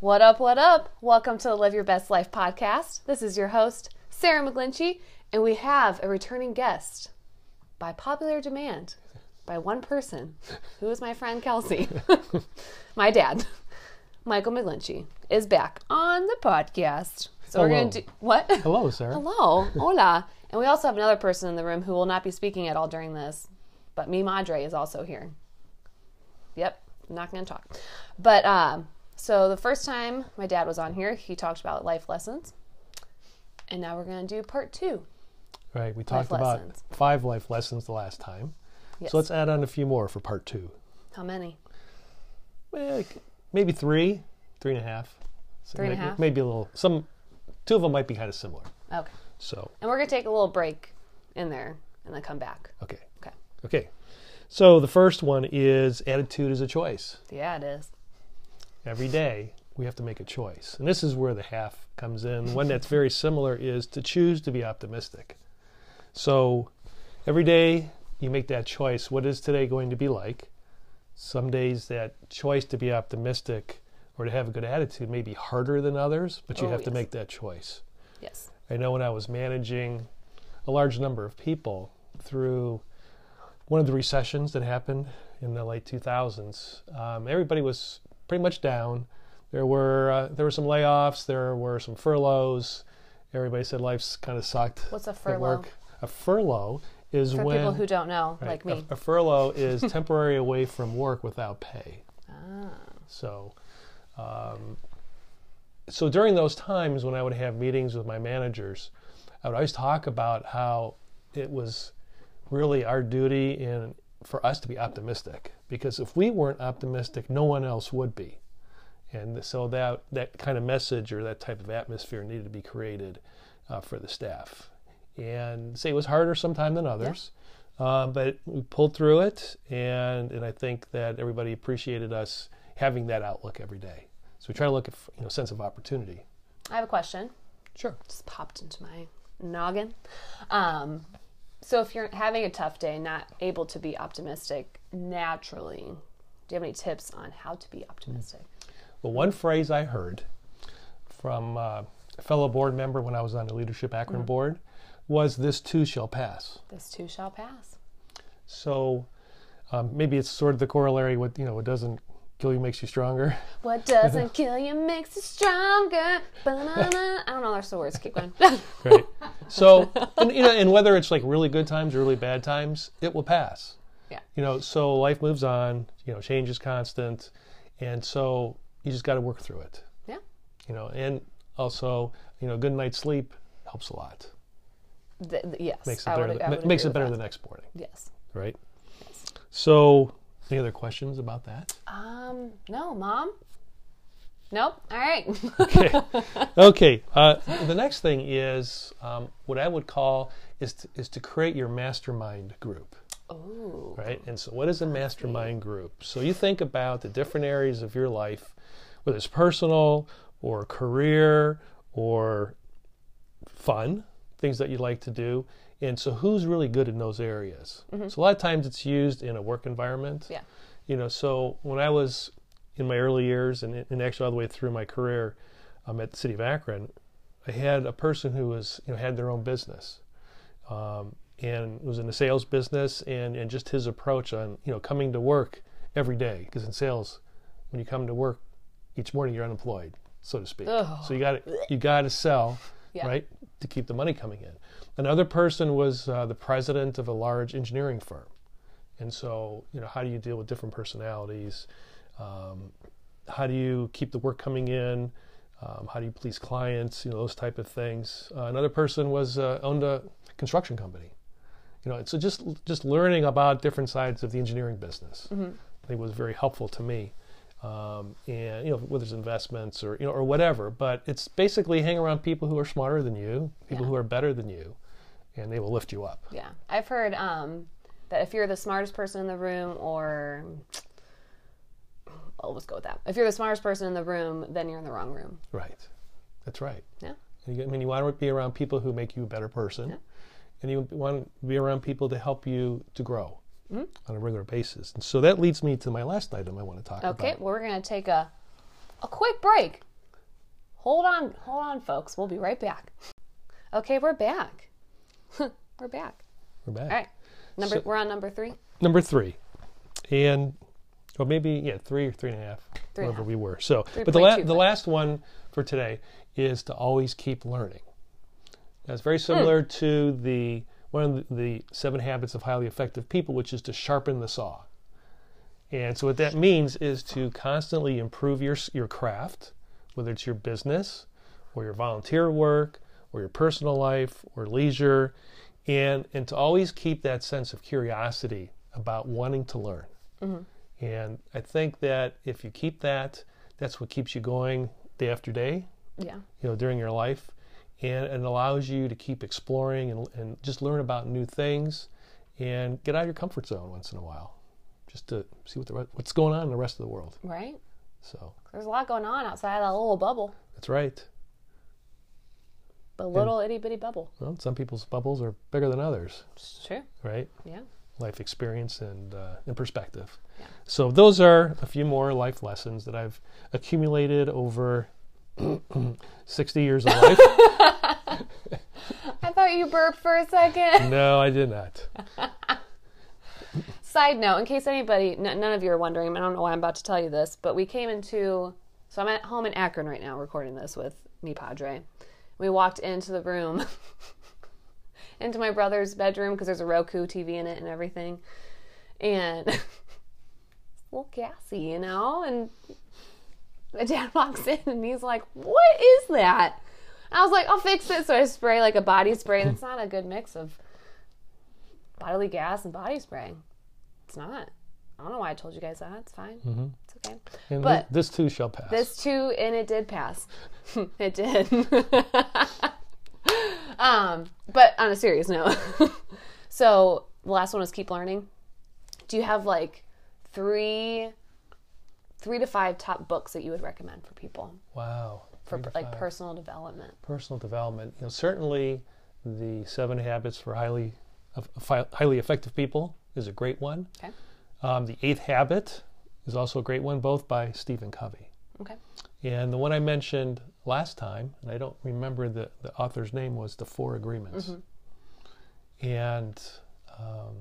What up, what up? Welcome to the Live Your Best Life podcast. This is your host, Sarah McGlinchy, and we have a returning guest by popular demand by one person, who is my friend Kelsey. my dad, Michael McGlinchy, is back on the podcast. So we're going to do what? Hello, Sarah. Hello, hola. And we also have another person in the room who will not be speaking at all during this, but me Madre is also here. Yep, I'm not going to talk. But um, so the first time my dad was on here, he talked about life lessons, and now we're going to do part two. Right, we talked about lessons. five life lessons the last time. Yes. So let's add on a few more for part two. How many? Eh, Maybe three, three and a half. So Three and a half? Maybe a little. Some, two of them might be kind of similar. Okay. So And we're going to take a little break in there and then come back. okay, Okay. okay. So the first one is attitude is a choice. Yeah, it is. Every day we have to make a choice, and this is where the half comes in. One that's very similar is to choose to be optimistic. So every day you make that choice. What is today going to be like? Some days that choice to be optimistic or to have a good attitude may be harder than others, but you Oh, have to make that choice. Yes. I know when I was managing a large number of people through one of the recessions that happened in the late 2000s, um, everybody was pretty much down. There were uh, there were some layoffs, there were some furloughs. Everybody said life's kind of sucked. What's a furlough? A furlough is For when people who don't know, right, like a- me. A, furlough is temporary away from work without pay. Ah. So, um, so during those times when I would have meetings with my managers, I would always talk about how it was really our duty and for us to be optimistic because if we weren't optimistic, no one else would be. And so that that kind of message or that type of atmosphere needed to be created uh, for the staff. And say it was harder sometime than others, uh, but we pulled through it, and and I think that everybody appreciated us having that outlook every day. So we try to look at you know sense of opportunity. I have a question. Sure. just popped into my noggin. Um, so if you're having a tough day, not able to be optimistic naturally, do you have any tips on how to be optimistic? Well, one phrase I heard from uh, a fellow board member when I was on the leadership Akron board was, "This too shall pass." This too shall pass. So um, maybe it's sort of the corollary. What you know, it doesn't kill you makes you stronger. What doesn't kill you makes you stronger. Ba-na-na. I don't know the rest the words. Keep going. right. So, and, you know, and whether it's like really good times or really bad times, it will pass. Yeah. You know, so life moves on. You know, change is constant, and so you just got to work through it. yeah. You know, and also, you know, a good night's sleep helps a lot. Th- th- yes. Makes it I better. would- the- I would makes agree it better with the next morning, Yes. right? So, any other questions about that? Um. No, mom. Nope. All right. okay. Okay. Uh, the next thing is um, what I would call is to, is to create your mastermind group. Ooh. right? And so, what is a mastermind group? So, you think about the different areas of your life, whether it's personal or career or fun, things that you like to do. And so, who's really good in those areas? So, a lot of times it's used in a work environment. Yeah. You know, so when I was in my early years and, and actually all the way through my career um, at the city of Akron, I had a person who was, you know, had their own business um, and was in the sales business and, and just his approach on you know coming to work every day because in sales when you come to work each morning you're unemployed so to speak Ugh. so you got you got to sell Yeah. right to keep the money coming in. Another person was uh, the president of a large engineering firm. And so you know how do you deal with different personalities? Um, how do you keep the work coming in? Um, how do you please clients? You know those type of things. Uh, another person was uh, owned a construction company. You know so just just learning about different sides of the engineering business i think was very helpful to me um, and you know whether it's investments or you know or whatever but it's basically hang around people who are smarter than you people Yeah. who are better than you and they will lift you up Yeah, I've heard um, that if you're the smartest person in the room, or I'll just go with that. If you're the smartest person in the room, then you're in the wrong room. right that's right Yeah. You- I mean, you want to be around people who make you a better person, Yeah. and you want to be around people to help you to grow Mm-hmm. on a regular basis. And so that leads me to my last item I want to talk Okay, about. well, we're going to take a, a quick break. Hold on, hold on, folks. We'll be right back. Okay, we're back. we're back. We're back. All right. Number So- we're on number three. Number three, and or maybe yeah, three or three and a half, Three wherever we were. So, but the la- the last one for today is to always keep learning. That's very Hmm. similar to the one of the, seven habits of highly effective people, which is to sharpen the saw. And so what that means is to constantly improve your your craft, whether it's your business or your volunteer work or your personal life or leisure, and and to always keep that sense of curiosity about wanting to learn. Mm-hmm. And I think that if you keep that, that's what keeps you going day after day, Yeah. you know, during your life, and it allows you to keep exploring and, and just learn about new things, and get out of your comfort zone once in a while, just to see what the, what's going on in the rest of the world. Right. So There's a lot going on outside of that little bubble, that's right. the little itty bitty bubble. Well, some people's bubbles are bigger than others, It's true. right? Yeah. Life experience and uh, and perspective. Yeah. So those are a few more life lessons that I've accumulated over 60 years of life. I thought you burped for a second. no, I did not. Side note, in case anybody, n- none of you are wondering, I don't know why I'm about to tell you this, but we came into, so I'm at home in Akron right now recording this with me, Padre. We walked into the room, into my brother's bedroom because there's a Roku TV in it and everything. And a little gassy, you know? And my dad walks in and he's like, What is that? I was like, I'll fix it. So I spray like a body spray. That's not a good mix of bodily gas and body spray. It's not. I don't know why I told you guys that. It's fine. It's okay. And But- thi- this too shall pass. This too, and it did pass. it did. um, but on a serious note, so the last one was keep learning. Do you have like three, three to five top books that you would recommend for people wow. for like personal development? personal development. You know, certainly the Seven Habits for Highly Highly Effective People is a great one. Okay. Um, the Eighth Habit is also a great one, both by Stephen Covey. Okay. And the one I mentioned last time, and I don't remember the, the author's name, was The Four Agreements. And um,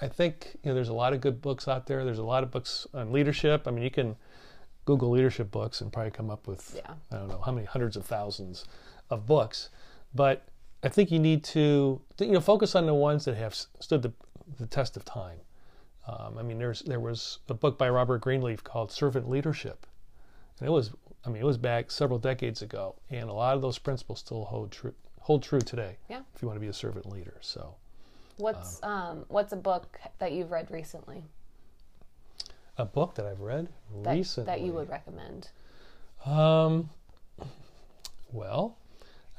I think you know there's a lot of good books out there. There's a lot of books on leadership. I mean, you can Google leadership books and probably come up with Yeah. I don't know how many hundreds of thousands of books. But I think you need to you know focus on the ones that have stood the, the test of time. Um, I mean, there's there was a book by Robert Greenleaf called Servant Leadership, and it was I mean it was back several decades ago, and a lot of those principles still hold true hold true today. Yeah. If you want to be a servant leader, so What's um what's a book that you've read recently a book that I've read that, recently that you would recommend? Um, well,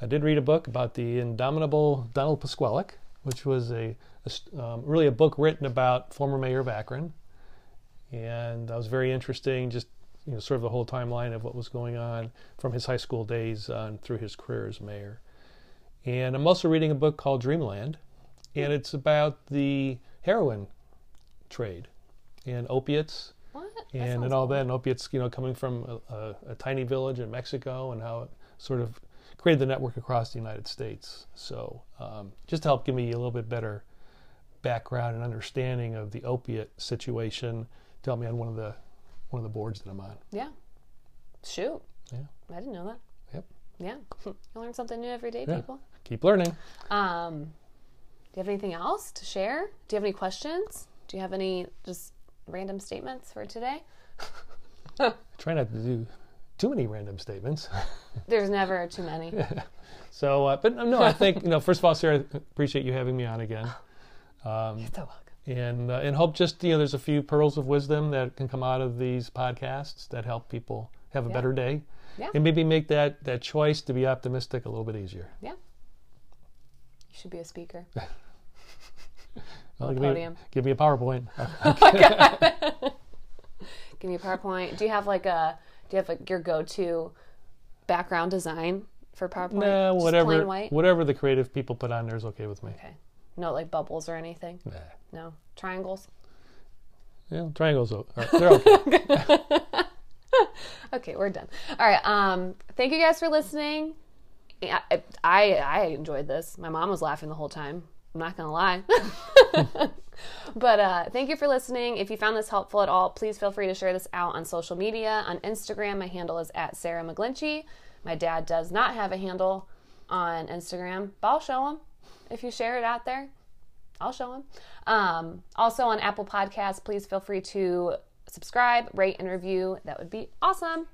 I did read a book about the indomitable Donald Plusquellic, which was a, a um, really a book written about former mayor of Akron, and that was very interesting. Just you know, sort of the whole timeline of what was going on from his high school days on through his career as mayor. And I'm also reading a book called Dreamland, and it's about the heroin trade and opiates What? And and all cool. that. And opiates, you know, coming from a, a, a tiny village in Mexico, and how it sort of created the network across the United States. So, um, just to help give me a little bit better background and understanding of the opiate situation, to help me on one of the one of the boards that I'm on. Yeah. Shoot. Yeah. I didn't know that. Yep. Yeah. you learn something new every day, Yeah. people. Keep learning. Um, you have anything else to share? Do you have any questions? Do you have any just random statements for today? Try not to do too many random statements. There's never too many. So, uh, but no, I think you know. First of all, Sarah, I appreciate you having me on again. Um, You're so welcome. and uh, and hope just you know there's a few pearls of wisdom that can come out of these podcasts that help people have a Yeah. better day Yeah. and maybe make that that choice to be optimistic a little bit easier Yeah. You should be a speaker. Well, give, podium. Me, give me a powerpoint Give me a PowerPoint. Do you have like a do you have like your go-to background design for PowerPoint? no whatever whatever the creative people put on there is okay with me Okay. No like bubbles or anything. nah. No triangles. yeah triangles are, are- they're okay okay, we're done. All right. Um, thank you guys for listening. I, I I enjoyed this. My mom was laughing the whole time. I'm not gonna lie. but uh, thank you for listening. If you found this helpful at all, please feel free to share this out on social media. On Instagram, my handle is at Sarah McGlinchy. My dad does not have a handle on Instagram, but I'll show him if you share it out there. I'll show him. Um, also on Apple Podcasts, please feel free to subscribe, rate, and review. That would be awesome.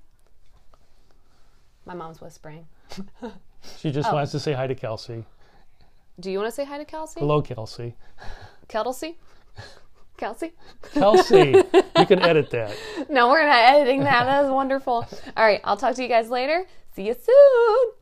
My mom's whispering. She just wants to say hi to Kelsey. Do you want to say hi to Kelsey? Hello, Kelsey. Kelsey? Kelsey? Kelsey, you can edit that. No, we're not editing that. That was wonderful. All right, I'll talk to you guys later. See you soon.